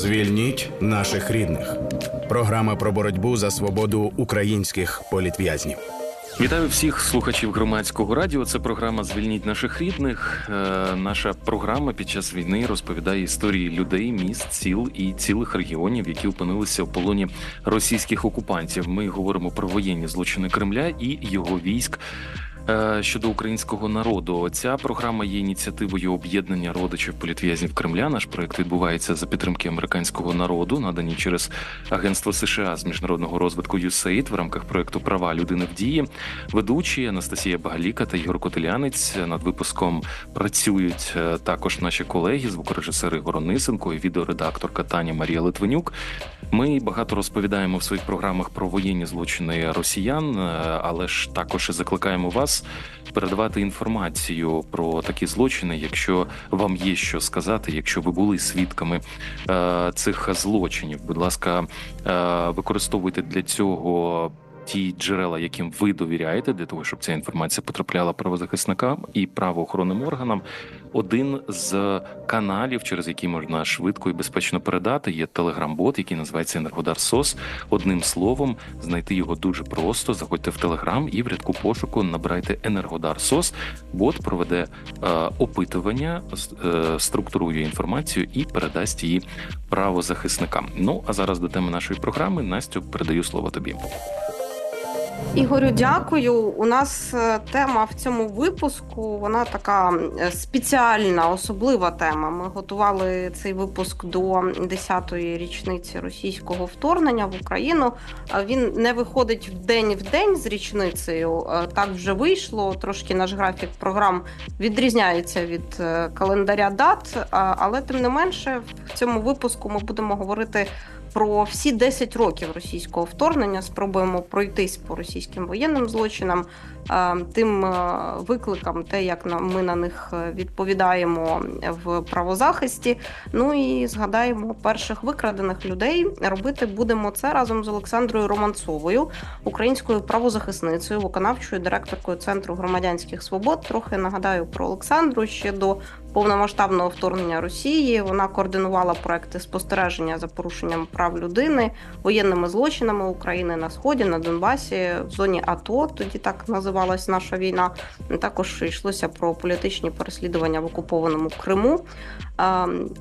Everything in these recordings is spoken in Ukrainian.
Звільніть наших рідних. Програма про боротьбу за свободу українських політв'язнів. Вітаю всіх слухачів громадського радіо. Це програма Звільніть наших рідних. Е, наша програма під час війни розповідає історії людей, міст, сіл і цілих регіонів, які опинилися в полоні російських окупантів. Ми говоримо про воєнні злочини Кремля і його військ. Е, щодо українського народу. Ця програма є ініціативою об'єднання родичів політв'язнів Кремля. Наш проект відбувається за підтримки американського народу, надані через Агентство США з міжнародного розвитку USAID в рамках проекту Права людини в дії. Ведучі Анастасія Багаліка та Ігор Котелянець над випуском працюють е, також наші колеги, звукорежисери Ігор і відеоредакторка Таня Марія Литвинюк. Ми багато розповідаємо в своїх програмах про воєнні злочини росіян, е, але ж також закликаємо вас передавати інформацію про такі злочини, якщо вам є що сказати, якщо ви були свідками е, цих злочинів. Будь ласка, е, використовуйте для цього ті джерела, яким ви довіряєте, для того, щоб ця інформація потрапляла правозахисникам і правоохоронним органам. Один з каналів, через який можна швидко і безпечно передати, є телеграм-бот, який називається Енергодар Сос. Одним словом, знайти його дуже просто. Заходьте в телеграм і в рядку пошуку набирайте Енергодар Сос. Бот проведе е, опитування, е, структурує інформацію і передасть її правозахисникам. Ну а зараз до теми нашої програми Настю передаю слово тобі. Ігорю, дякую. У нас е, тема в цьому випуску. Вона така спеціальна, особлива тема. Ми готували цей випуск до 10-ї річниці російського вторгнення в Україну. Він не виходить в день в день з річницею. Так вже вийшло. Трошки наш графік програм відрізняється від е, календаря дат, але тим не менше, в цьому випуску ми будемо говорити про всі 10 років російського вторгнення. Спробуємо пройтись по російським воєнним злочинам, Е, тим е, викликам, те, як ми на них е, відповідаємо в правозахисті. Ну і згадаємо перших викрадених людей. Робити будемо це разом з Олександрою Романцовою, українською правозахисницею, виконавчою директоркою Центру громадянських свобод. Трохи нагадаю про Олександру ще до. Повномасштабного вторгнення Росії вона координувала проекти спостереження за порушенням прав людини, воєнними злочинами України на сході, на Донбасі, в зоні АТО. Тоді так називалась наша війна. Також йшлося про політичні переслідування в окупованому Криму.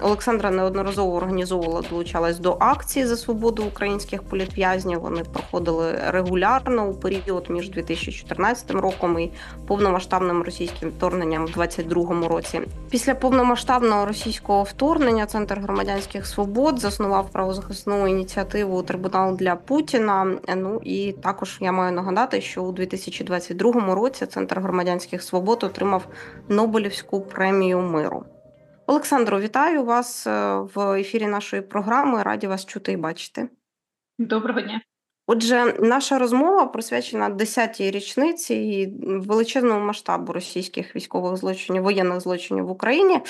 Олександра неодноразово організовувала, долучалась до акції за свободу українських політв'язнів. Вони проходили регулярно у період між 2014 роком і повномасштабним російським вторгненням в 2022 році. Після повномасштабного російського вторгнення центр громадянських свобод заснував правозахисну ініціативу Трибунал для Путіна. Ну і також я маю нагадати, що у 2022 році центр громадянських свобод отримав Нобелівську премію миру. Олександро, вітаю вас е, в ефірі нашої програми. Раді вас чути і бачити. Доброго дня. Отже, наша розмова присвячена 10-й річниці і величезному масштабу російських військових злочинів, воєнних злочинів в Україні. Е,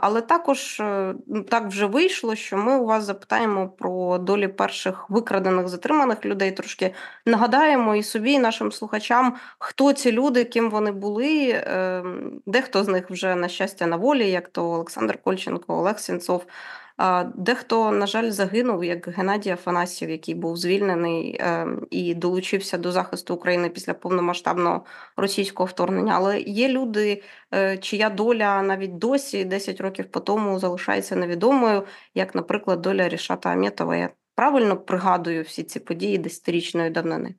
але також е, так вже вийшло, що ми у вас запитаємо про долі перших викрадених затриманих людей. Трошки нагадаємо і собі, і нашим слухачам, хто ці люди, ким вони були. Е, дехто з них вже на щастя на волі, як то Олександр Кольченко, Олег Сінцов. Дехто, на жаль, загинув, як Геннадій Афанасьєв, який був звільнений ем, і долучився до захисту України після повномасштабного російського вторгнення. Але є люди, е, чия доля навіть досі 10 років по тому залишається невідомою, як, наприклад, доля Рішата Амєтова. Я правильно пригадую всі ці події десятирічної давнини.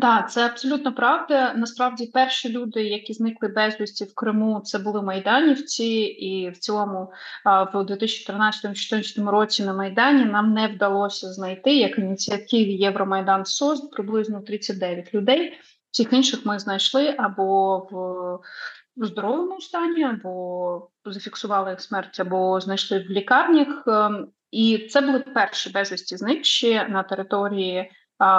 Так, це абсолютно правда. Насправді, перші люди, які зникли безвісті в Криму, це були майданівці, і в цілому в 2013-2014 році на Майдані нам не вдалося знайти як ініціативі Євромайдан СОС приблизно 39 людей. Всіх інших ми знайшли або в здоровому стані, або зафіксували їх смерть, або знайшли в лікарнях. Ем, і це були перші безвісті зникші на території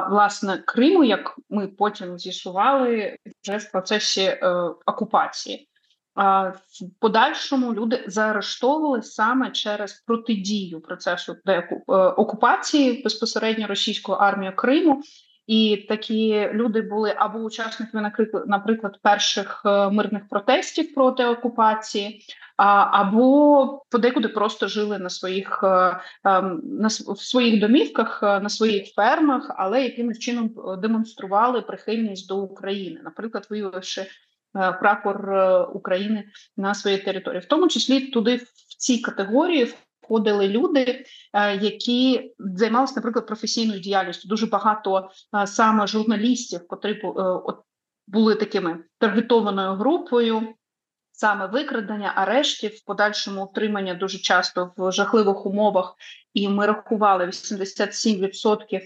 власне Криму, як ми потім з'ясували вже в процесі е, окупації. В подальшому люди заарештовували саме через протидію процесу деоку... окупації безпосередньо російською армією Криму. І такі люди були або учасниками наприклад, перших е, мирних протестів проти окупації, або подекуди просто жили на своїх е, ем, на своїх домівках, е, на своїх фермах, але якимось чином демонстрували прихильність до України, наприклад, виявивши прапор України на своїй території, в тому числі туди в цій категорії входили люди, е, які займалися, наприклад, професійною діяльністю. Дуже багато е, саме журналістів, котрі е, були такими таргетованою групою. Саме викрадення, арештів, в подальшому утримання дуже часто в жахливих умовах, і ми рахували 87%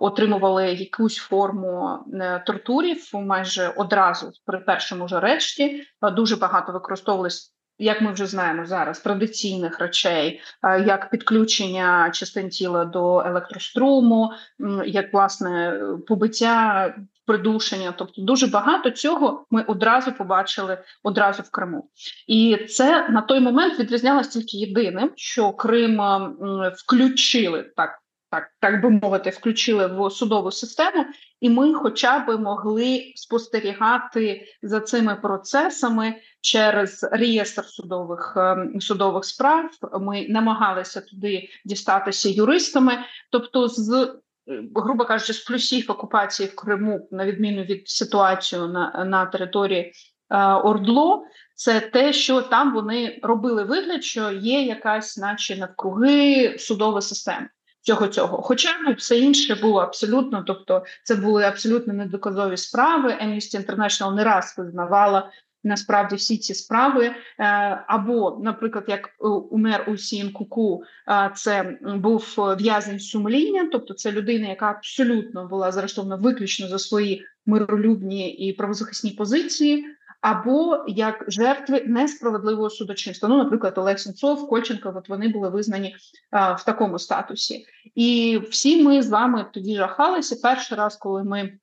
отримували якусь форму тортурів майже одразу при першому ж арешті. Дуже багато використовувалися як ми вже знаємо зараз, традиційних речей, як підключення частин тіла до електроструму, як власне побиття, придушення. Тобто, дуже багато цього ми одразу побачили одразу в Криму, і це на той момент відрізнялося тільки єдиним, що Крим включили так так так би мовити, включили в судову систему, і ми, хоча б могли спостерігати за цими процесами через реєстр судових ем, судових справ. Ми намагалися туди дістатися юристами, тобто з. Грубо кажучи, з плюсів окупації в Криму, на відміну від ситуації на на території е, Ордло, це те, що там вони робили вигляд, що є якась, наче навкруги судова система всього цього. Хоча ну, все інше було абсолютно, тобто це були абсолютно недоказові справи. Amnesty International не раз визнавала насправді всі ці справи. Е, або, наприклад, як е, умер Усін Куку, е, це був в'язень сумління, тобто це людина, яка абсолютно була заарештована виключно за свої миролюбні і правозахисні позиції або як жертви несправедливого судочинства. Ну, наприклад, Олег Сенцов, Кольченко, от вони були визнані а, в такому статусі, і всі ми з вами тоді жахалися. Перший раз, коли ми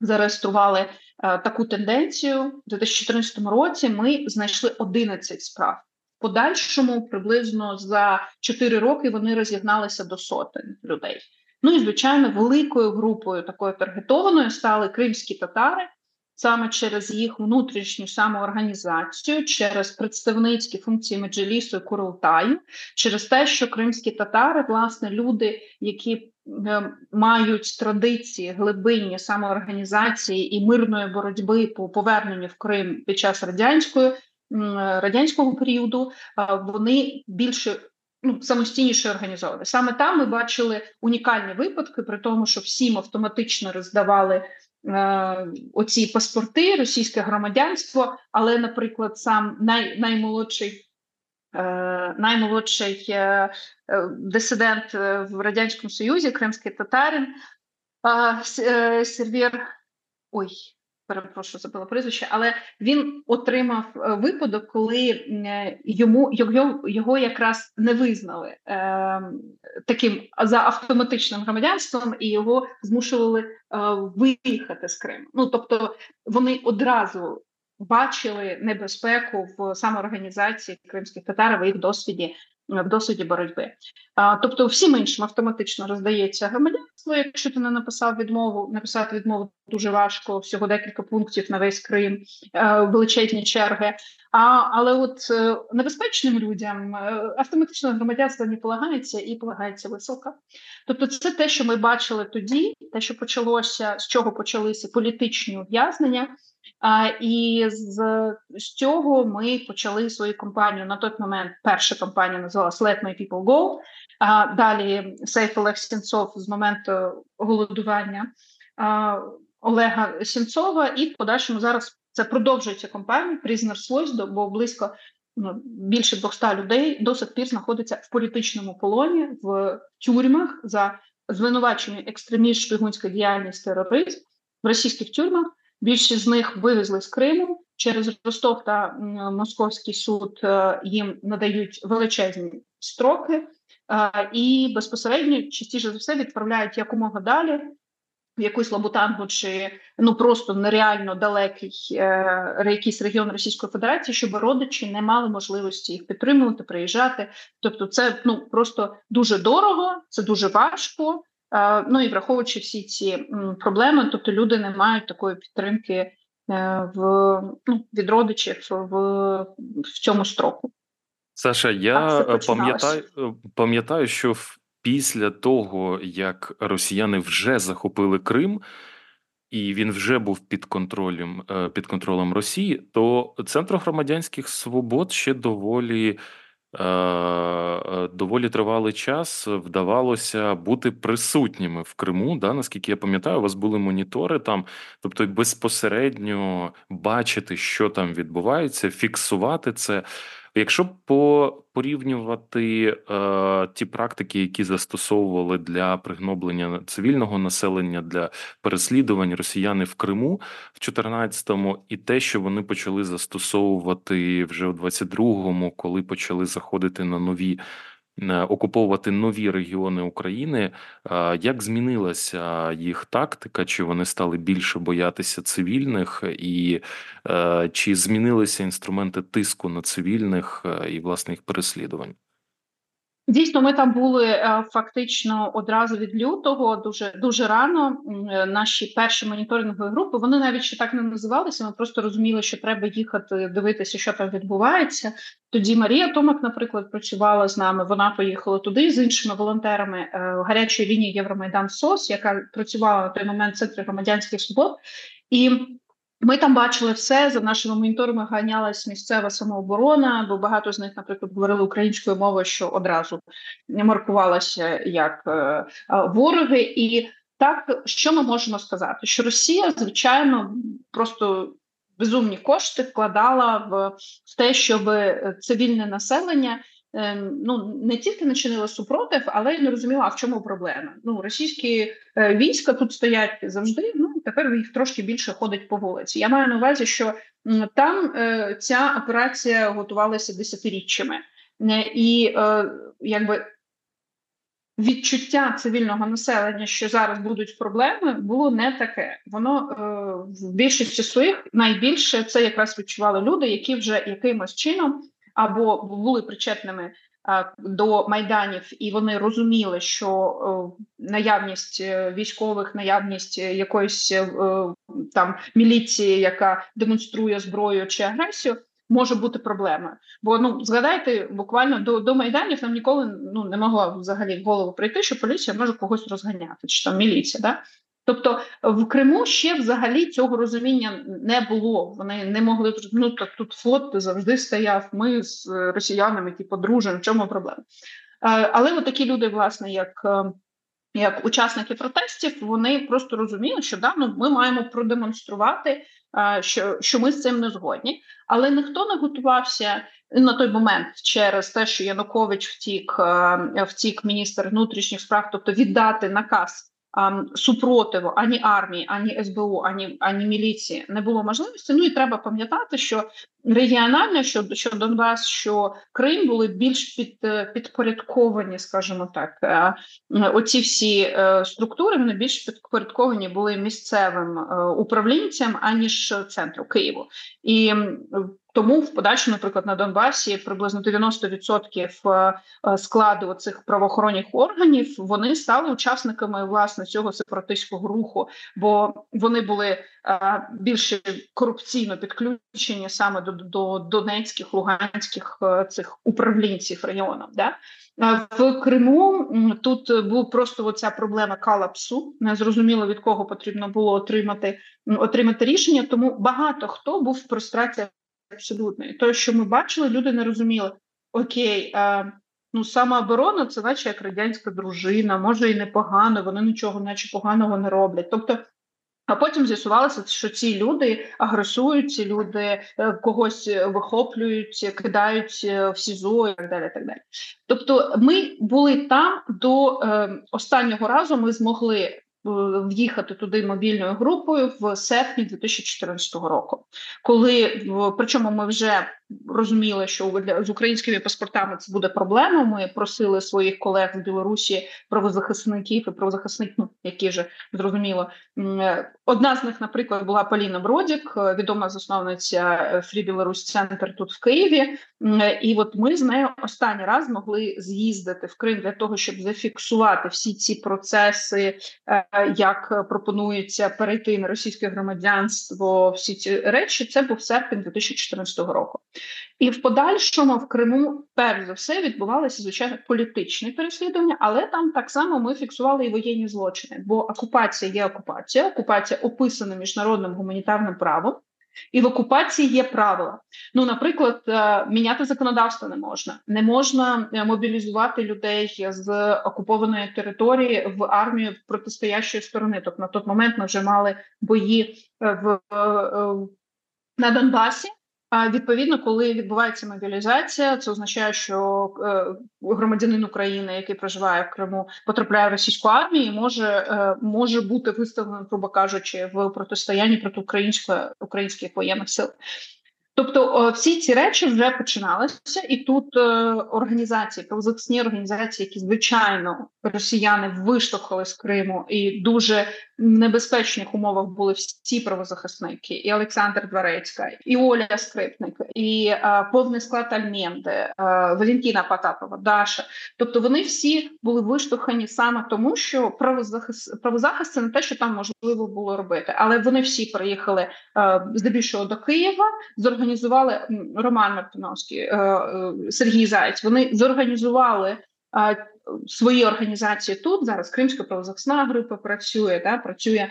зареєстрували а, таку тенденцію, у 2014 році ми знайшли 11 справ. Подальшому приблизно за 4 роки вони розігналися до сотень людей. Ну і звичайно, великою групою такою таргетованою стали кримські татари, саме через їх внутрішню самоорганізацію, через представницькі функції Меджелісу і Курултаю, через те, що кримські татари, власне, люди, які е, мають традиції глибинні самоорганізації і мирної боротьби по поверненню в Крим під час радянської радянського періоду, вони більше. Ну, самостійніше організовували. Саме там ми бачили унікальні випадки, при тому, що всім автоматично роздавали Е, оці паспорти, російське громадянство, але, наприклад, сам най, наймолодший. Е, наймолодший е, дисидент в радянському союзі, кримський татарин Сервір. Ой, перепрошую, забула прізвище, але він отримав е, випадок, коли е, йому його його якраз не визнали е, таким за автоматичним громадянством, і його змушували е, виїхати з Криму. Ну тобто вони одразу. Бачили небезпеку в самоорганізації кримських татар в їх досвіді в досвіді боротьби. А, Тобто, всім іншим автоматично роздається громадянство. Якщо ти не написав відмову, написати відмову дуже важко, всього декілька пунктів на весь Крим, е, величезні черги. А, Але от е, небезпечним людям е, автоматично громадянство не полагається і полагається висока. Тобто, це те, що ми бачили тоді, те, що почалося, з чого почалися політичні ув'язнення. А, І з з цього ми почали свою кампанію на той момент. Перша кампанія називалась Let My People Go, а далі Сейф Олег Сінцов з моменту голодування а, Олега Сінцова, і в подальшому зараз це продовжується кампанія Prisoners Voice, бо близько ну, більше 200 людей до сих пір знаходиться в політичному полоні в тюрмах за звинувачення екстремізм, шпигунська діяльність тероризм в російських тюрмах. Більшість з них вивезли з Криму через Ростов та Московський суд е, їм надають величезні строки, е, і безпосередньо частіше за все відправляють якомога далі. В якусь лабутангу чи ну просто нереально далекий е, якийсь регіон Російської Федерації, щоб родичі не мали можливості їх підтримувати, приїжджати. Тобто, це ну просто дуже дорого, це дуже важко, Ну і враховуючи всі ці проблеми, тобто люди не мають такої підтримки е, в ну, від родичів в, в цьому строку. Саша, я пам'ятаю, пам'ятаю, що після того, як росіяни вже захопили Крим, і він вже був під контролем е, під контролем Росії, то Центру громадянських свобод ще доволі. Е, е, доволі тривалий час вдавалося бути присутніми в Криму. Да, Наскільки я пам'ятаю, у вас були монітори там, тобто безпосередньо бачити, що там відбувається, фіксувати це. Якщо по порівнювати е, ті практики, які застосовували для пригноблення цивільного населення для переслідувань росіяни в Криму в 14-му, і те, що вони почали застосовувати вже у 22-му, коли почали заходити на нові окуповувати нові регіони України. Як змінилася їх тактика? Чи вони стали більше боятися цивільних, і е, чи змінилися інструменти тиску на цивільних е, і власних переслідувань? Дійсно, ми там були е, фактично одразу від лютого, дуже дуже рано. Е, наші перші моніторингові групи вони навіть ще так не називалися. Ми просто розуміли, що треба їхати дивитися, що там відбувається. Тоді Марія Томак, наприклад, працювала з нами. Вона поїхала туди з іншими волонтерами е, гарячої лінії Євромайдан СОС, яка працювала на той момент в центрі громадянських свобод. І ми там бачили все за нашими моніторами. Ганялась місцева самооборона, бо багато з них, наприклад, говорили українською мовою, що одразу маркувалася як е, е, вороги. І так, що ми можемо сказати? Що Росія, звичайно, просто безумні кошти вкладала в те, щоб цивільне населення Ем, ну не тільки не чинила супротив, але й не розуміла, в чому проблема. Ну російські е, війська тут стоять завжди. Ну тепер їх трошки більше ходить по вулиці. Я маю на увазі, що там е, ця операція готувалася десятиріччями, е, і якби. Відчуття цивільного населення, що зараз будуть проблеми, було не таке. Воно е, в більшості своїх найбільше це якраз відчували люди, які вже якимось чином або були причетними до майданів, і вони розуміли, що наявність е, військових, наявність якоїсь е, там міліції, яка демонструє зброю чи агресію. Може бути проблемою. бо ну згадайте, буквально до до майданів нам ніколи ну не могла взагалі в голову прийти, що поліція може когось розганяти, чи там міліція. Да? Тобто в Криму ще взагалі цього розуміння не було. Вони не могли ну так тут флот завжди стояв. Ми з росіянами, типу, дружимо, в чому проблема? Е, але от такі люди, власне, як е, як учасники протестів, вони просто розуміли, що да, ну, ми маємо продемонструвати, е, що що ми з цим не згодні, але ніхто не готувався на той момент через те, що Янукович втік, втік міністр внутрішніх справ, тобто віддати наказ супротиву ані армії, ані СБУ, ані ані міліції не було можливості. Ну і треба пам'ятати, що регіонально, що що Донбас, що Крим були більш під підпорядковані, скажімо так, е, оці всі е, структури вони більш підпорядковані були місцевим е, управлінцям аніж центру Києву і тому в подальшому, наприклад, на Донбасі приблизно 90% е, е, складу цих правоохоронних органів вони стали учасниками власне цього сепаратистського руху, бо вони були е, більше корупційно підключені саме до до Донецьких, Луганських цих управлінців регіоном. Да? В Криму тут був просто оця проблема калапсу. Незрозуміло від кого потрібно було отримати отримати рішення. Тому багато хто був в прострації абсолютно. І те, що ми бачили, люди не розуміли: окей, а, ну самооборона це наче як радянська дружина, може і непогано, вони нічого, наче поганого не роблять. Тобто. А потім з'ясувалося, що ці люди агресують, ці люди е, когось вихоплюють, кидають е, в СІЗО і так далі. Так далі. Тобто, ми були там до е, останнього разу. Ми змогли Е, в'їхати туди мобільною групою в серпні 2014 року, коли причому ми вже розуміли, що з українськими паспортами це буде проблема. Ми просили своїх колег з Білорусі правозахисників і правозахисників, ну, які вже зрозуміло. Одна з них, наприклад, була Поліна Бродік, відома засновниця Free Belarus Center тут в Києві. І от ми з нею останній раз могли з'їздити в Крим для того, щоб зафіксувати всі ці процеси, як пропонується перейти на російське громадянство. Всі ці речі це був серпень 2014 року. І в подальшому в Криму, перш за все, відбувалися звичайно політичні переслідування, але там так само ми фіксували і воєнні злочини, бо окупація є окупація, окупація описана міжнародним гуманітарним правом. І в окупації є правила. Ну, наприклад, е, міняти законодавство не можна, не можна е, мобілізувати людей з окупованої території в армію протистоящої сторони. Тобто на той момент ми вже мали бої е, в на Донбасі. Відповідно, коли відбувається мобілізація, це означає, що е, громадянин України, який проживає в Криму, потрапляє в російську армію, і може е, може бути виставлений, грубо кажучи, в протистоянні проти української українських воєнних сил. Тобто всі ці речі вже починалися, і тут е, організації, правозахисні організації, які звичайно росіяни виштовхали з Криму, і дуже небезпечних умовах були всі правозахисники, і Олександр Дворецька, і Оля Скрипник, і е, повний склад Альменди, е, Валентина Потапова, Даша. Тобто вони всі були виштовхані саме тому, що правозахист, правозахист це не те, що там можливо було робити, але вони всі приїхали е, здебільшого до Києва. Зорганізували Роман Мартиновський, е, е, Сергій Заєць. Вони зорганізували. Е, свої організації тут зараз Кримська правозахисна група працює, да, працює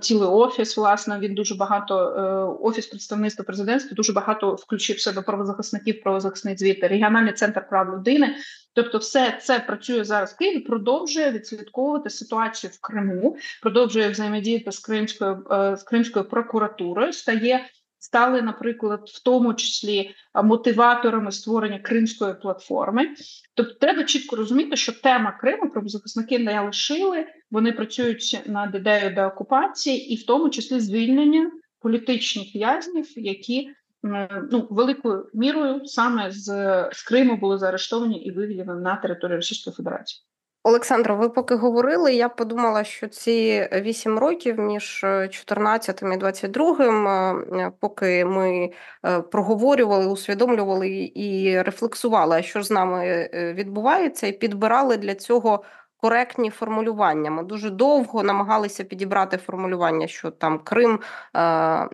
цілий офіс. Власне, він дуже багато офіс представництва президентства дуже багато включив в себе правозахисників, правозахисний звіт, регіональний центр прав людини. Тобто, все це працює зараз в Києві, продовжує відслідковувати ситуацію в Криму, продовжує взаємодіяти з кримською з кримською прокуратурою, стає стали, наприклад, в тому числі мотиваторами створення кримської платформи. Тобто, треба чітко розуміти, що тема Криму правозахисники не лишили, вони працюють над ідеєю деокупації, і в тому числі звільнення політичних в'язнів, які ну великою мірою саме з, з Криму були заарештовані і виведені на територію Російської Федерації. Олександро, ви поки говорили, я подумала, що ці вісім років між 14 і 22, поки ми е, проговорювали, усвідомлювали і рефлексували, що ж з нами е, відбувається, і підбирали для цього коректні формулювання. Ми дуже довго намагалися підібрати формулювання, що там Крим е,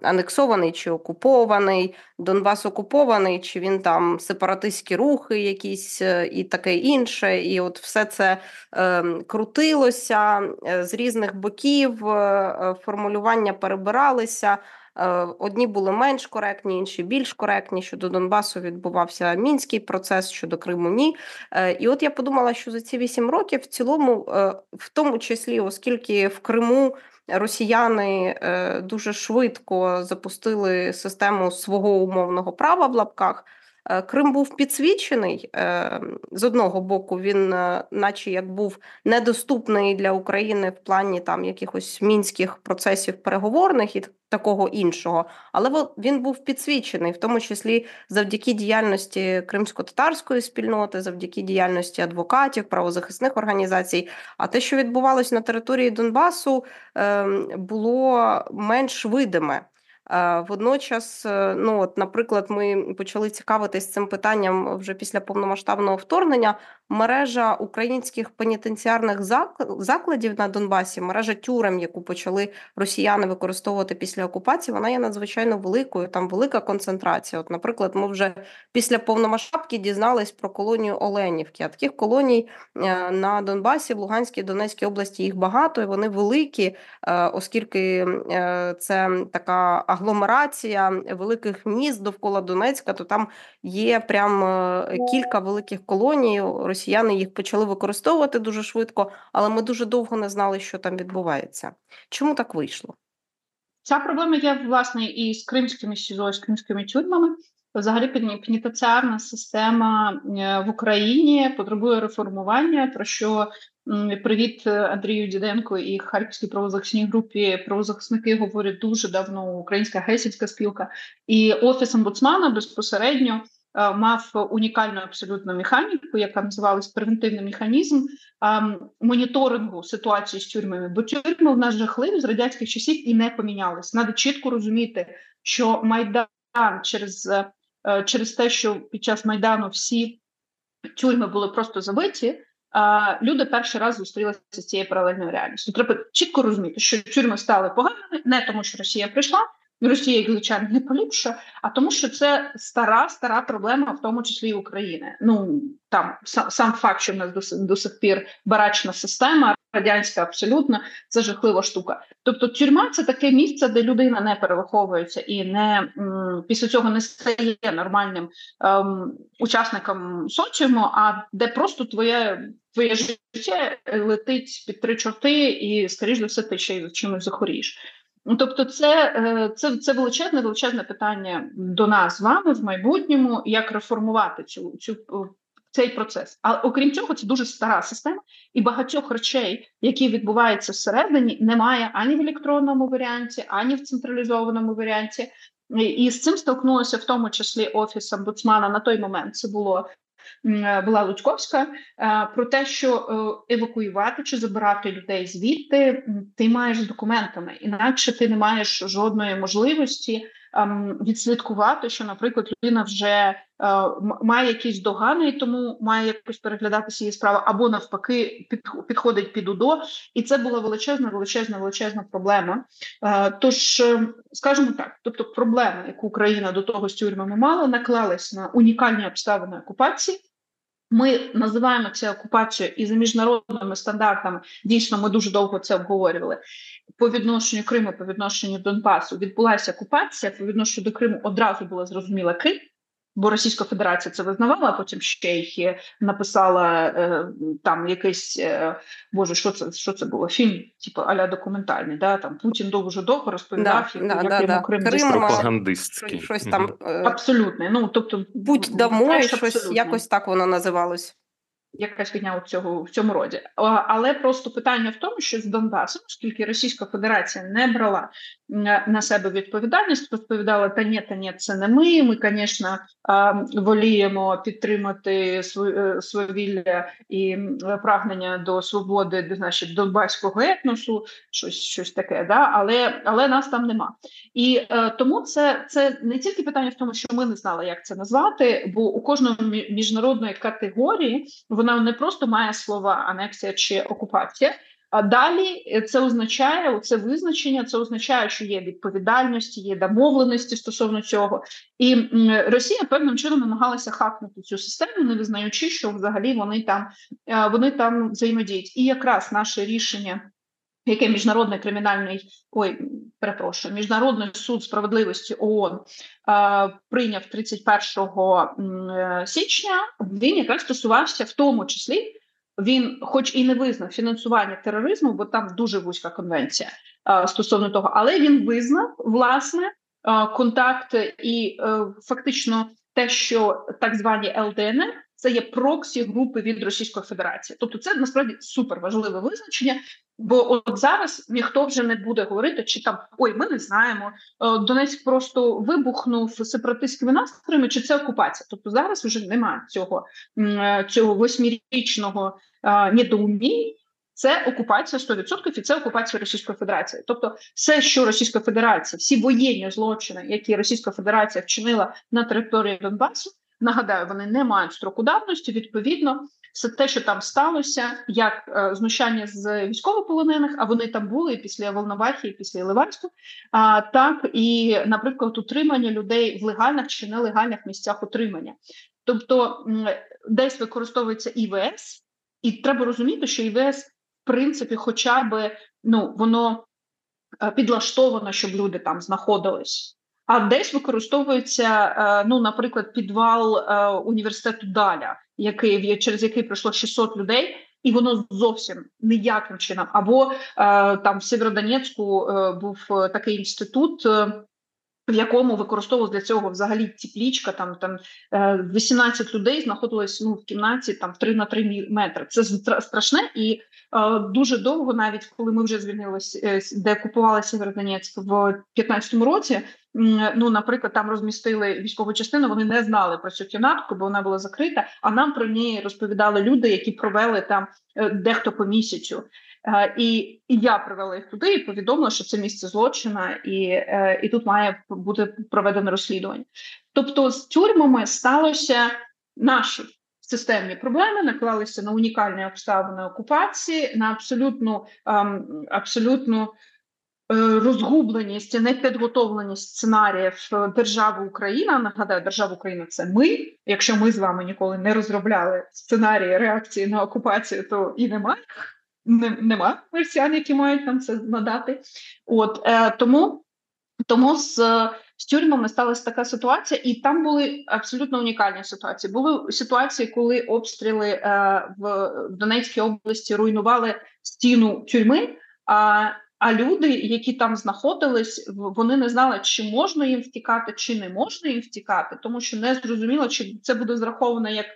анексований чи окупований, Донбас окупований, чи він там сепаратистські рухи, якісь е, і таке інше. І от все це е, крутилося е, з різних боків, е, формулювання перебиралися. Е, одні були менш коректні, інші більш коректні. Щодо Донбасу відбувався мінський процес, щодо Криму ні. Е, і от я подумала, що за ці вісім років в цілому, е, в тому числі, оскільки в Криму. Росіяни дуже швидко запустили систему свого умовного права в лапках. Е, Крим був підсвічений е, з одного боку, він, е, наче як був недоступний для України в плані там якихось мінських процесів переговорних і такого іншого, але він був підсвічений, в тому числі завдяки діяльності кримсько-татарської спільноти, завдяки діяльності адвокатів, правозахисних організацій. А те, що відбувалось на території Донбасу, ем, було менш видиме. Водночас, е, ну от, наприклад, ми почали цікавитись цим питанням вже після повномасштабного вторгнення мережа українських пенітенціарних закладів на Донбасі, мережа тюрем, яку почали росіяни використовувати після окупації, вона є надзвичайно великою. Там велика концентрація. От, наприклад, ми вже після повномасштабки дізнались про колонію Оленівки. А таких колоній е, на Донбасі, в Луганській Донецькій області їх багато, і вони великі, е, оскільки це така агломерація великих міст довкола Донецька, то там є прям кілька великих колоній росіяни їх почали використовувати дуже швидко, але ми дуже довго не знали, що там відбувається. Чому так вийшло? Ця проблема є власне і з кримськими СІЗО, і з кримськими тюрмами. Взагалі, пенітенціарна система в Україні потребує реформування. Про що привіт Андрію Діденко і Харківській правозахисній групі правозахисники говорять дуже давно. Українська гесівська спілка і офіс омбудсмана безпосередньо Е, мав унікальну абсолютно механіку, яка називалась превентивний механізм моніторингу ситуації з тюрмами. Бо тюрми в нас жахливі з радянських часів і не помінялись. Надо чітко розуміти, що майдан через, е, через те, що під час майдану всі тюрми були просто забиті. Люди перший раз зустрілися з цією паралельною реальністю. Треба чітко розуміти, що тюрми стали поганими, не тому, що Росія прийшла, Росія їх звичайно не поліпшує, а тому, що це стара, стара проблема, в тому числі і України. Ну там сам, сам факт, що в нас до, до сих пір барачна система, радянська абсолютно це жахлива штука. Тобто, тюрма це таке місце, де людина не перевиховується і не м, після цього не стає нормальним ем, учасником соціуму, а де просто твоє твоє життя летить під три чорти, і скоріш за все ти ще й чимось захворієш. Ну, тобто, це е, це, це величезне величезне питання до нас з вами в майбутньому, як реформувати цю цю цей процес. А окрім цього, це дуже стара система, і багатьох речей, які відбуваються всередині, немає ані в електронному варіанті, ані в централізованому варіанті. І з цим столкнулося в тому числі офіс омбудсмана на той момент. Це було була Луцьковська е, про те, що е, евакуювати чи забирати людей звідти ти маєш з документами, інакше ти не маєш жодної можливості відслідкувати, що, наприклад, людина вже має якісь догани, і тому має якось переглядатися її справа, або навпаки, підходить під УДО, і це була величезна, величезна, величезна проблема. Тож, скажімо так, тобто, проблема, яку Україна до того з тюрмами мала, наклалась на унікальні обставини окупації. Ми називаємо це окупацією і за міжнародними стандартами. Дійсно, ми дуже довго це обговорювали. По відношенню Криму, по відношенню Донбасу відбулася окупація. По відношенню до Криму одразу була зрозуміла Крим бо Російська Федерація це визнавала, а потім ще й написала е, там якийсь е, боже, що це що це було? Фільм, типу аля документальний. Да? Там Путін дуже довго розповідав, да, як, да, як да, йому Крим Крим пропагандистський. щось там е, абсолютно. Ну тобто будь дамо щось якось так воно називалось якась фігня у цього в цьому роді. Але просто питання в тому, що з Донбасом, оскільки Російська Федерація не брала на себе відповідальність, розповідала, та ні, та ні, це не ми. Ми, звісно, воліємо підтримати е, свавілля і прагнення до свободи, значить, Донбаського етносу, щось щось таке, да? але але нас там нема. І е, тому це це не тільки питання в тому, що ми не знали, як це назвати, бо у кожної міжнародної категорії вона не просто має слова анексія чи окупація. А далі це означає це визначення, це означає, що є відповідальності, є домовленості стосовно цього, і Росія певним чином намагалася хакнути цю систему, не визнаючи, що взагалі вони там е, вони там взаємодіють. І якраз наше рішення, яке міжнародний кримінальний ой, перепрошую, міжнародний суд справедливості ООН а, прийняв 31 е, січня. Він якраз стосувався в тому числі. Він, хоч і не визнав фінансування тероризму, бо там дуже вузька конвенція а, стосовно того, але він визнав власне а, контакт і е, фактично те, що так звані ЛДНР це є проксі групи від Російської Федерації. Тобто, це насправді супер важливе визначення. Бо от зараз ніхто вже не буде говорити, чи там ой, ми не знаємо. Е, Донецьк просто вибухнув сепаратистськими настроями, чи це окупація? Тобто зараз вже немає цього е, цього восьмирічного е, недоуміння. Це окупація 100% і це окупація Російської Федерації. Тобто, все, що Російська Федерація, всі воєнні злочини, які Російська Федерація вчинила на території Донбасу, Нагадаю, вони не мають строку давності. Відповідно, все те, що там сталося, як е, знущання з військовополонених, а вони там були після Волновахи, і після Ливанську, а так і, наприклад, утримання людей в легальних чи нелегальних місцях утримання. Тобто десь використовується ІВС, і треба розуміти, що ІВС, в принципі, хоча б ну воно е, підлаштовано, щоб люди там знаходились. А десь використовується, е, ну, наприклад, підвал е, університету Даля, який через який пройшло 600 людей, і воно зовсім ніяким чином. Або е, там в Сєвєродонецьку був такий інститут. в якому використовувалась для цього взагалі теплічка, там там 18 е, людей знаходилось ну, в кімнаті там 3 на 3 метри. Це страшне і дуже довго, навіть коли ми вже звільнилися, де купували Сєвєродонецьк в 2015 році. Ну, наприклад, там розмістили військову частину. Вони не знали про цю кімнатку, бо вона була закрита. А нам про неї розповідали люди, які провели там дехто по місяцю. Е, і і я привела їх туди і повідомила, що це місце злочина, і е, і тут має бути проведено розслідування. Тобто, з тюрмами сталося наші системні проблеми, наклалися на унікальні обставини окупації, на абсолютну ем, абсолютну е, розгубленість, непідготовленість сценаріїв держави Україна. Нагадаю, держава Україна це ми. Якщо ми з вами ніколи не розробляли сценарії реакції на окупацію, то і немає нема марсіан, які мають нам це надати. От е, тому тому з, з тюрмами сталася така ситуація, і там були абсолютно унікальні ситуації. Були ситуації, коли обстріли е, в Донецькій області руйнували стіну тюрми. А а люди, які там знаходились, вони не знали, чи можна їм втікати, чи не можна їм втікати, тому що не зрозуміло, чи це буде зраховано як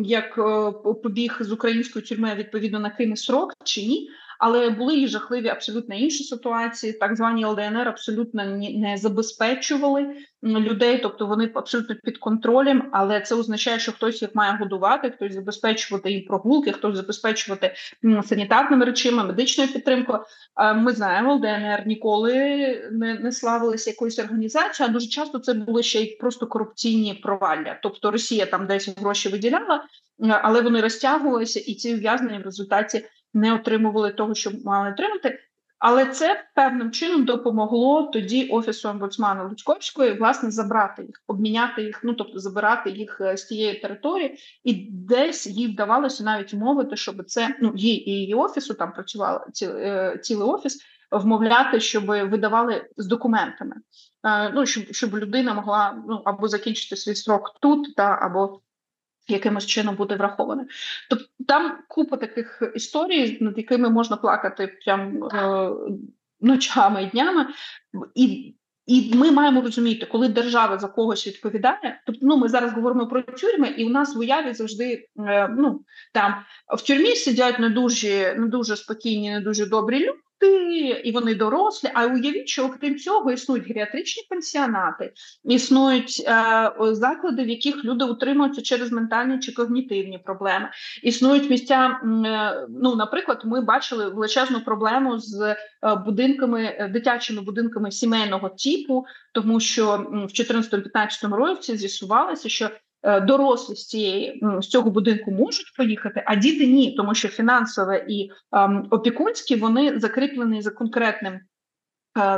як е, побіг з української тюрми відповідно на Крим срок чи ні. Але були і жахливі абсолютно інші ситуації. Так звані ЛДНР абсолютно не забезпечували людей, тобто вони абсолютно під контролем. Але це означає, що хтось їх має годувати, хтось забезпечувати їм прогулки, хтось забезпечувати санітарними речами, медичною підтримкою. Ми знаємо, ЛДНР ніколи не, не славилися якоюсь організацією, а дуже часто це були ще й просто корупційні провалля. Тобто Росія там десь гроші виділяла, але вони розтягувалися, і ці ув'язнення в результаті не отримували того, що мали отримати. Але це певним чином допомогло тоді офісу омбудсмана Луцьковської власне забрати їх, обміняти їх, ну тобто забирати їх е, з тієї території, і десь їй вдавалося навіть мовити, щоб це ну їй і її офісу там працювала ці, е, цілий офіс, вмовляти, щоб видавали з документами. Е, ну щоб щоб людина могла ну або закінчити свій срок тут, та або якимось чином буде врахований. Тобто там купа таких історій, над якими можна плакати прям е, ночами і днями, і і ми маємо розуміти, коли держава за когось відповідає. Тобто, ну ми зараз говоримо про тюрми, і у нас в уяві завжди е, ну там в тюрмі сидять не дуже не дуже спокійні, не дуже добрі люди і вони дорослі. А уявіть, що окрім цього існують геріатричні пансіонати, існують е, заклади, в яких люди утримуються через ментальні чи когнітивні проблеми. Існують місця. Е, ну, наприклад, ми бачили величезну проблему з е, будинками, е, дитячими будинками сімейного типу, тому що в 2014-2015 році з'ясувалося, що дорослі з цієї з цього будинку можуть поїхати, а діти ні, тому що фінансове і ем, опікунські вони закріплені за конкретним е,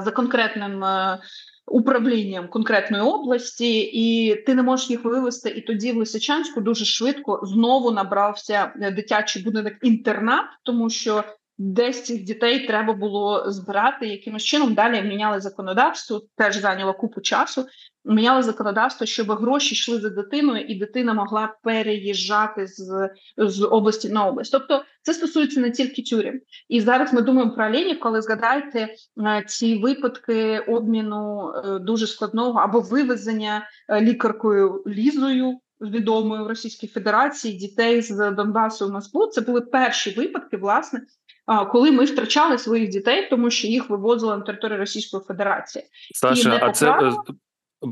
за конкретним. Е, управлінням конкретної області, і ти не можеш їх вивести. І тоді в Лисичанську дуже швидко знову набрався дитячий будинок інтернат, тому що десь цих дітей треба було збирати якимось чином. Далі міняли законодавство, теж зайняло купу часу. Міняли законодавство, щоб гроші йшли за дитиною, і дитина могла переїжджати з з області на область. Тобто це стосується не тільки тюрем. І зараз ми думаємо про Оленів, коли згадаєте е, ці випадки обміну е, дуже складного або вивезення е, лікаркою лізою. Відомою в Російській Федерації дітей з Донбасу в Москву. Це були перші випадки, власне, коли ми втрачали своїх дітей, тому що їх вивозили на територію Російської Федерації. Саша, а це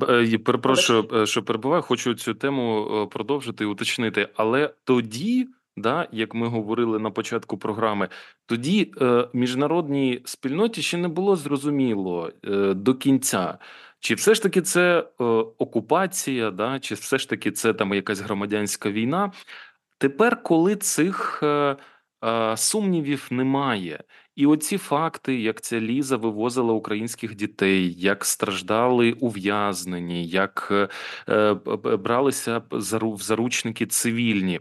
е, перепрошую, е, що перебуваю. Хочу цю тему е, продовжити і уточнити, але тоді. Да, як ми говорили на початку програми, тоді е, міжнародній спільноті ще не було зрозуміло е, до кінця, чи все ж таки це е, окупація, да, чи все ж таки це там якась громадянська війна. Тепер, коли цих е, Сумнівів немає. І оці факти, як ця Ліза вивозила українських дітей, як страждали ув'язнені, як е, бралися в заручники цивільні.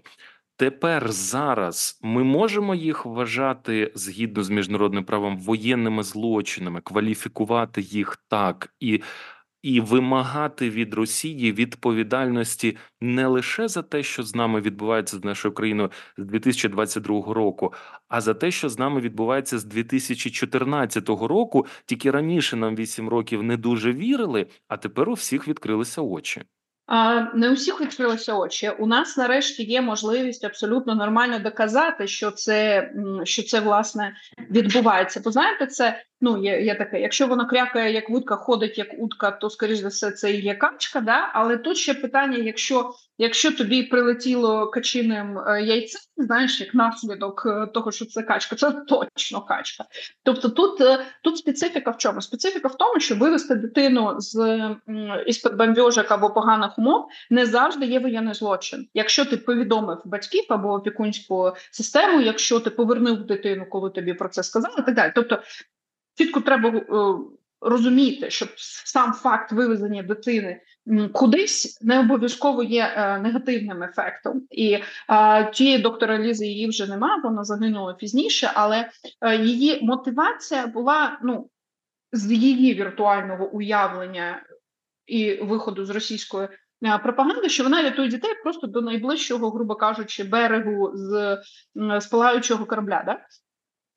Тепер зараз ми можемо їх вважати згідно з міжнародним правом воєнними злочинами, кваліфікувати їх так і і вимагати від Росії відповідальності не лише за те, що з нами відбувається з нашою країною з 2022 року, а за те, що з нами відбувається з 2014 року. Тільки раніше нам 8 років не дуже вірили, а тепер у всіх відкрилися очі. Не у всіх відкрилися очі. У нас нарешті є можливість абсолютно нормально доказати, що це що це власне відбувається. Бо знаєте, це ну є є таке. Якщо вона крякає як вудка, ходить як утка, то скоріш за все це і є качка. Да? Але тут ще питання: якщо якщо тобі прилетіло качиним е, яйцем, знаєш, як наслідок е, того, що це качка, це точно качка. Тобто, тут е, тут специфіка в чому? Специфіка в тому, що вивести дитину з із під бомбьожок або поганих умов не завжди є воєнний злочин. Якщо ти повідомив батьків або опікунську систему, якщо ти повернув дитину, коли тобі про це сказали, так далі. Тобто чітко треба е, розуміти, що сам факт вивезення дитини кудись не обов'язково є е, негативним ефектом. І е, тієї доктора Лізи її вже нема, вона загинула пізніше, але її мотивація була ну з її віртуального уявлення і виходу з російської. Пропаганди, що вона рятує дітей просто до найближчого, грубо кажучи, берегу з, з палаючого корабля. Да?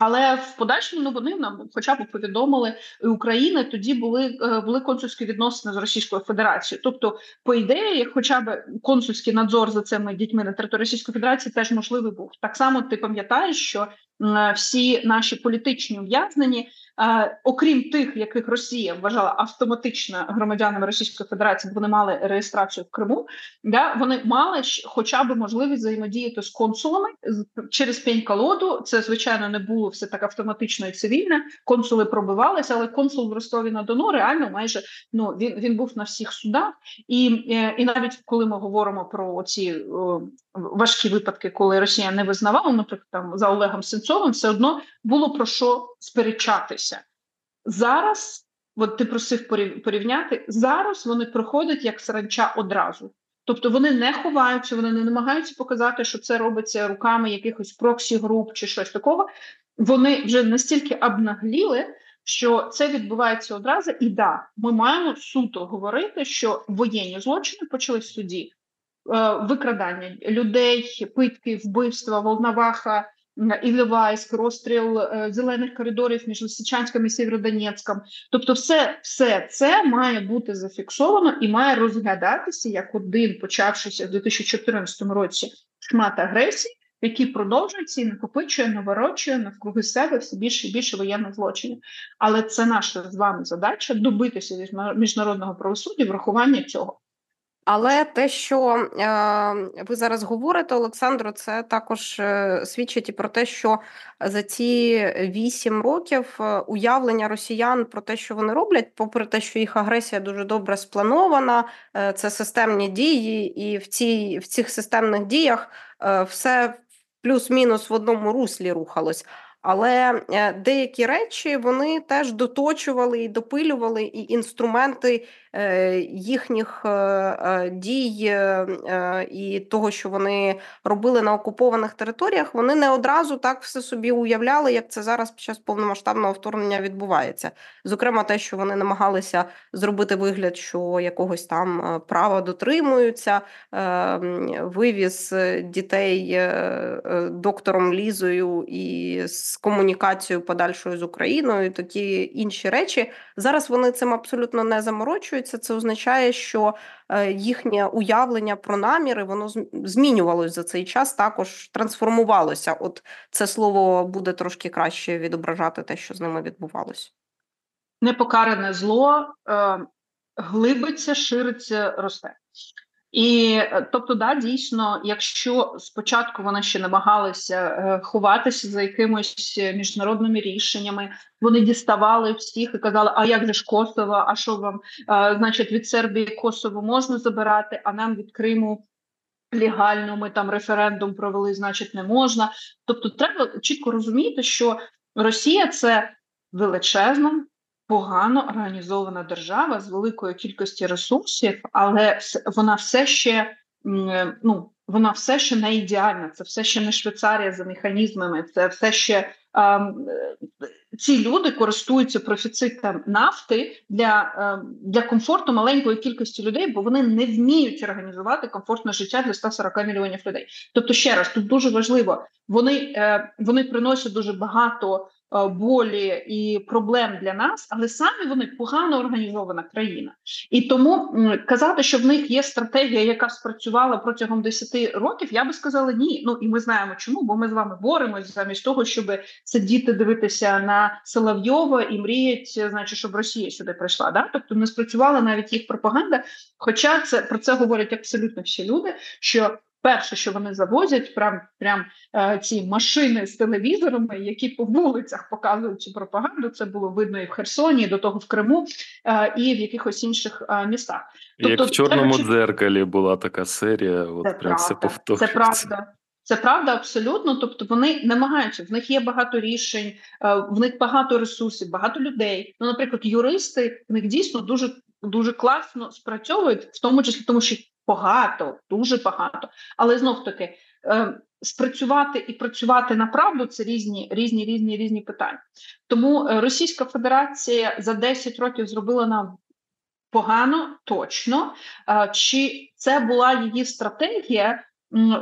Але в подальшому ну, вони нам, хоча б повідомили України, тоді були е, були консульські відносини з Російською Федерацією. Тобто, по ідеї, хоча б консульський надзор за цими дітьми на території Російської Федерації теж можливий був. Так само ти пам'ятаєш, що всі наші політичні ув'язнені Е, окрім тих, яких Росія вважала автоматично громадянами Російської Федерації, вони мали реєстрацію в Криму, да вони мали хоча б можливість взаємодіяти з консулами через пень колоду. Це звичайно не було все так автоматично і цивільне. Консули пробивалися, але консул в Ростові на Дону реально майже ну він він був на всіх судах, і е, і навіть коли ми говоримо про ці важкі випадки, коли Росія не визнавала, наприклад, там за Олегом Сенцовим, все одно було про що сперечатися зараз. От ти просив порівняти зараз. Вони проходять як саранча одразу. Тобто вони не ховаються, вони не намагаються показати, що це робиться руками якихось проксі груп чи щось такого. Вони вже настільки обнагліли, що це відбувається одразу. І да, ми маємо суто говорити, що воєнні злочини почались в суді. Е, викрадання людей, питки, вбивства, Волноваха, Ілівайськ, розстріл е, зелених коридорів між Лисичанськом і Сєвєродонецьком. Тобто, все все це має бути зафіксовано і має розглядатися як один, почавшися в 2014 році шмат агресії, який продовжується і накопичує, наворочує навкруги себе все більше і більше воєнних злочинів. Але це наша з вами задача добитися міжнародного правосуддя, врахування цього. Але те, що е, ви зараз говорите, Олександро, це також е, свідчить і про те, що за ці вісім років е, уявлення росіян про те, що вони роблять, попри те, що їх агресія дуже добре спланована, е, це системні дії, і в цій в цих системних діях е, все плюс-мінус в одному руслі рухалось. Але е, деякі речі вони теж доточували і допилювали і інструменти Е, їхніх е, е, дій і того, що вони робили на окупованих територіях, вони не одразу так все собі уявляли, як це зараз під час повномасштабного вторгнення відбувається. Зокрема, те, що вони намагалися зробити вигляд, що якогось там права дотримуються, вивіз дітей доктором Лізою і з комунікацією подальшою з Україною, такі інші речі. Зараз вони цим абсолютно не заморочують змінюється, це означає, що е, їхнє уявлення про наміри воно змінювалось за цей час, також трансформувалося. От це слово буде трошки краще відображати те, що з ними відбувалося. Непокаране зло е, глибиться, шириться, росте. І е, тобто, да, дійсно, якщо спочатку вони ще намагалися е, ховатися за якимись міжнародними рішеннями, вони діставали всіх і казали, а як же ж Косово, а що вам, а, значить, від Сербії Косово можна забирати, а нам від Криму легально ми там референдум провели, значить, не можна. Тобто, треба чітко розуміти, що Росія це величезна погано організована держава з великою кількістю ресурсів, але вона все ще ну вона все ще не ідеальна, це все ще не Швейцарія за механізмами, це все ще ці люди користуються профіцитом нафти для для комфорту маленької кількості людей, бо вони не вміють організувати комфортне життя для 140 мільйонів людей. Тобто, ще раз тут дуже важливо, вони е, вони приносять дуже багато Е, болі і проблем для нас, але самі вони погано організована країна, і тому казати, що в них є стратегія, яка спрацювала протягом 10 років, я би сказала ні. Ну і ми знаємо, чому, бо ми з вами боремось замість того, щоб сидіти дивитися на Соловйова і мріять, значить, щоб Росія сюди прийшла. Да? Тобто не спрацювала навіть їх пропаганда. Хоча це про це говорять абсолютно всі люди. що Перше, що вони завозять, прям прям е, ці машини з телевізорами, які по вулицях показують цю пропаганду. Це було видно і в Херсоні, і до того в Криму, е, і в якихось інших е, містах. Тобто, як в чорному треба... дзеркалі була така серія, от це прям все повторюється. Це правда. Це правда абсолютно. Тобто вони намагаються, в них є багато рішень, е, в них багато ресурсів, багато людей. Ну, наприклад, юристи в них дійсно дуже дуже класно спрацьовують, в тому числі тому, що багато, дуже багато. Але знов таки е, спрацювати і працювати на правду це різні різні різні різні питання. Тому е, Російська Федерація за 10 років зробила нам погано, точно. Е, чи це була її стратегія?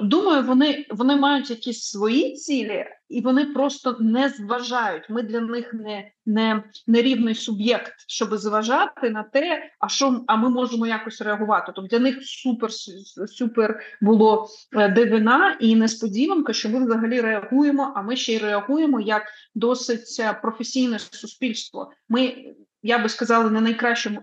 Думаю, вони вони мають якісь свої цілі, і вони просто не зважають. Ми для них не не, не рівний суб'єкт, щоб зважати на те, а що а ми можемо якось реагувати. Тобто для них супер супер було е, дивина і несподіванка, що ми взагалі реагуємо. А ми ще й реагуємо як досить е, професійне суспільство. Ми я би сказала, не найкращим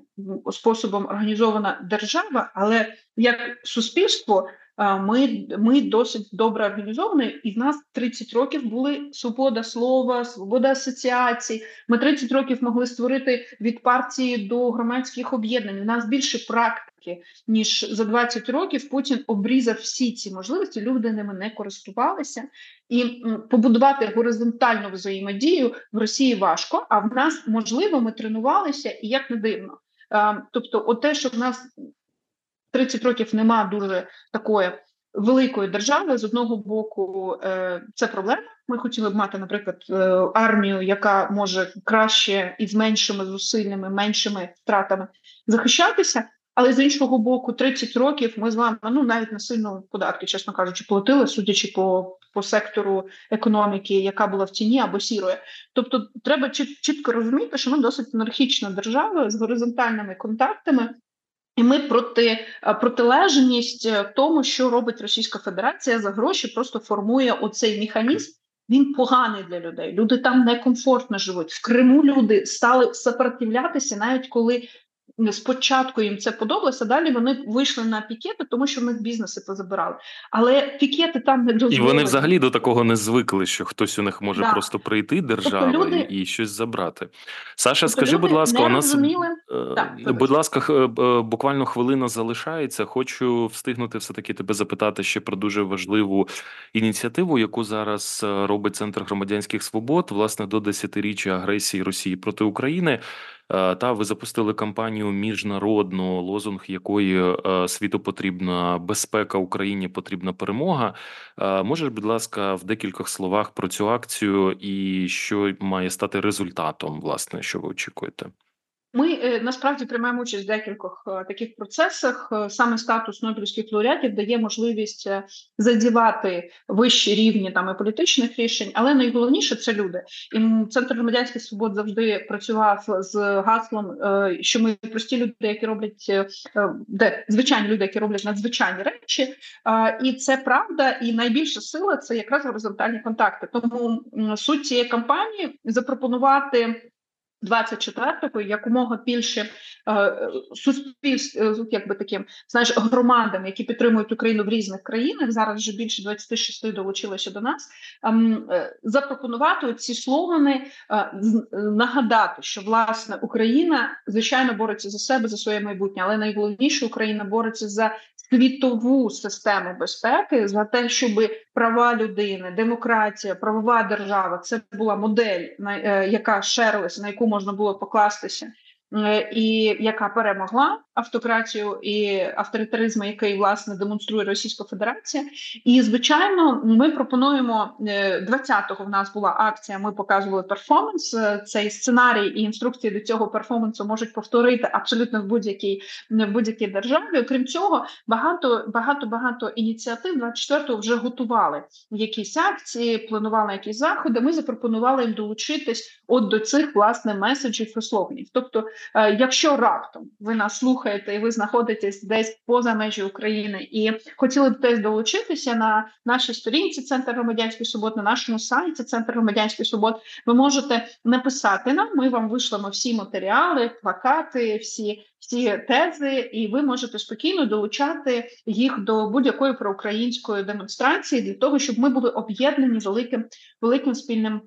способом організована держава, але як суспільство. Ми ми досить добре організовані, і в нас 30 років були свобода слова, свобода асоціацій. Ми 30 років могли створити від партії до громадських об'єднань. У нас більше практики ніж за 20 років. Путін обрізав всі ці можливості. Люди ними не користувалися, і побудувати горизонтальну взаємодію в Росії важко. А в нас можливо ми тренувалися, і як не дивно. Тобто, от те, що в нас 30 років нема дуже такої великої держави. З одного боку, е, це проблема. Ми хотіли б мати, наприклад, е, армію, яка може краще і з меншими зусиллями, меншими втратами захищатися. Але з іншого боку, 30 років ми з вами ну навіть не сильно податки, чесно кажучи, платили, судячи по по сектору економіки, яка була в тіні або сірої. Тобто, треба чітко розуміти, що ми досить анархічна держава з горизонтальними контактами, і ми проти е, протилежність е, тому, що робить Російська Федерація за гроші, просто формує оцей механізм. Він поганий для людей. Люди там некомфортно живуть. В Криму люди стали сопротивлятися, навіть коли спочатку їм це подобалося. Далі вони вийшли на пікети, тому що в них бізнеси позабирали. Але пікети там не дозволили. І вони взагалі до такого не звикли, що хтось у них може да. просто прийти держава тобто люди... і щось забрати. Саша, тобто скажи, будь ласка, у нас розуміли... Е, так, будь ласка, е, буквально хвилина залишається. Хочу встигнути все таки тебе запитати ще про дуже важливу ініціативу, яку зараз е, робить центр громадянських свобод, власне, до десятиріччя агресії Росії проти України. Е, та ви запустили кампанію міжнародну, лозунг якої е, світу потрібна безпека Україні, потрібна перемога. Е, можеш, будь ласка, в декількох словах про цю акцію і що має стати результатом, власне, що ви очікуєте? Ми е, насправді приймаємо участь в декількох е, таких процесах. Е, саме статус Нобелівських лауреатів дає можливість задівати вищі рівні там і політичних рішень, але найголовніше це люди. І центр громадянських свобод завжди працював з гаслом, що ми прості люди, які роблять де звичайні люди, які роблять надзвичайні речі, і це правда. І найбільша сила це якраз горизонтальні контакти. Тому суть цієї кампанії запропонувати. 24-го якомога більше е, суспільств, е, якби таким знаєш, громадам, які підтримують Україну в різних країнах. Зараз вже більше 26 долучилося до нас. Ем, е, запропонувати ці слогани, е, нагадати, що власне Україна звичайно бореться за себе за своє майбутнє, але найголовніше Україна бореться за світову систему безпеки за те, щоб права людини, демократія, правова держава це була модель, на яка шерилася, на яку можна було покластися. Е, і яка перемогла, автократію і авторитаризму, який власне демонструє Російська Федерація. І звичайно, ми пропонуємо 20-го В нас була акція. Ми показували перформанс. Цей сценарій і інструкції до цього перформансу можуть повторити абсолютно в будь-якій в будь-якій державі. Окрім цього, багато багато багато ініціатив 24-го вже готували якісь акції, планували якісь заходи. Ми запропонували їм долучитись от до цих власне меседжів і слоганів. Тобто, е, якщо раптом ви нас слухаєте і ви знаходитесь десь поза межі України і хотіли б десь долучитися на нашій сторінці Центр громадянських свобод, на нашому сайті Центр громадянських свобод, ви можете написати нам. Ми вам вишлемо всі матеріали, плакати, всі всі тези, і ви можете спокійно долучати їх до будь-якої проукраїнської демонстрації для того, щоб ми були об'єднані великим великим спільним.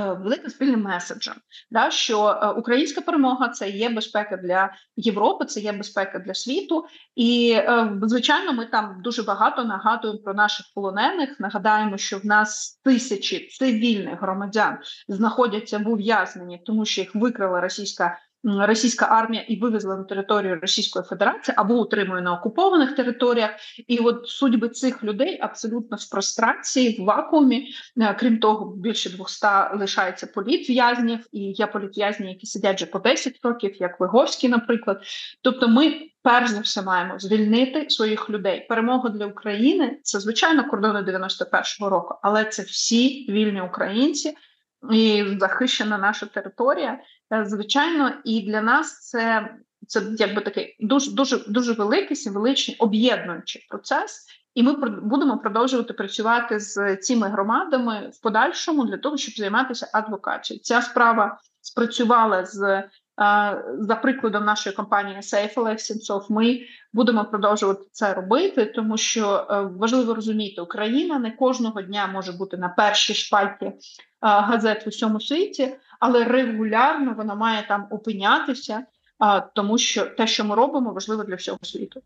Е, великим спільним меседжем, да, що е, українська перемога це є безпека для Європи, це є безпека для світу, і е, звичайно, ми там дуже багато нагадуємо про наших полонених. Нагадаємо, що в нас тисячі цивільних громадян знаходяться в ув'язненні, тому що їх викрила російська російська армія і вивезла на територію Російської Федерації або утримує на окупованих територіях. І от судьби цих людей абсолютно в прострації, в вакуумі. Е, крім того, більше 200 лишається політв'язнів, і є політв'язні, які сидять вже по 10 років, як Виговський, наприклад. Тобто, ми. Перш за все маємо звільнити своїх людей. Перемога для України це звичайно кордони 91-го року, але це всі вільні українці і захищена наша територія. Е, звичайно, і для нас це це якби такий дуже дуже дуже великий символичний об'єднуючий процес. І ми будемо продовжувати працювати з цими громадами в подальшому для того, щоб займатися адвокацією. Ця справа спрацювала з е, за прикладом нашої компанії Safe Сенцов. Ми будемо продовжувати це робити, тому що е, важливо розуміти, Україна не кожного дня може бути на першій шпальті газет в усьому світі але регулярно вона має там опинятися, тому що те, що ми робимо, важливо для всього світу.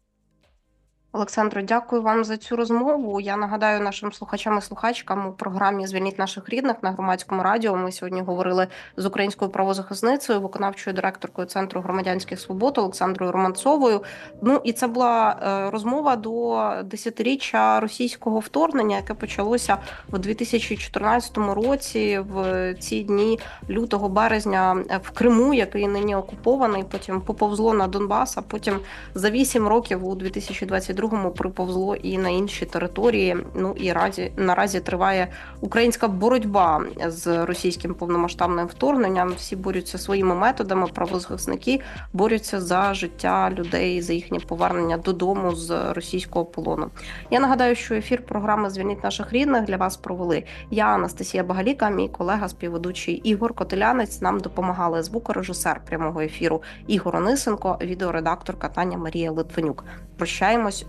Олександро, дякую вам за цю розмову. Я нагадаю нашим слухачам і слухачкам у програмі Звільніть наших рідних на громадському радіо. Ми сьогодні говорили з українською правозахисницею, виконавчою директоркою Центру громадянських свобод Олександрою Романцовою. Ну і це була е, розмова до десятиріччя російського вторгнення, яке почалося в 2014 році, в ці дні лютого березня в Криму, який нині окупований. Потім поповзло на Донбас, а потім за вісім років у 2022 22-му приповзло і на інші території. Ну і разі наразі триває українська боротьба з російським повномасштабним вторгненням. Всі борються своїми методами. Правозахисники борються за життя людей, за їхнє повернення додому з російського полону. Я нагадаю, що ефір програми Звільніть наших рідних для вас провели. Я Анастасія Багаліка, мій колега, співведучий Ігор Котелянець. Нам допомагали звукорежисер прямого ефіру Ігор Онисенко, відеоредакторка Таня Марія Литвинюк. Прощаємось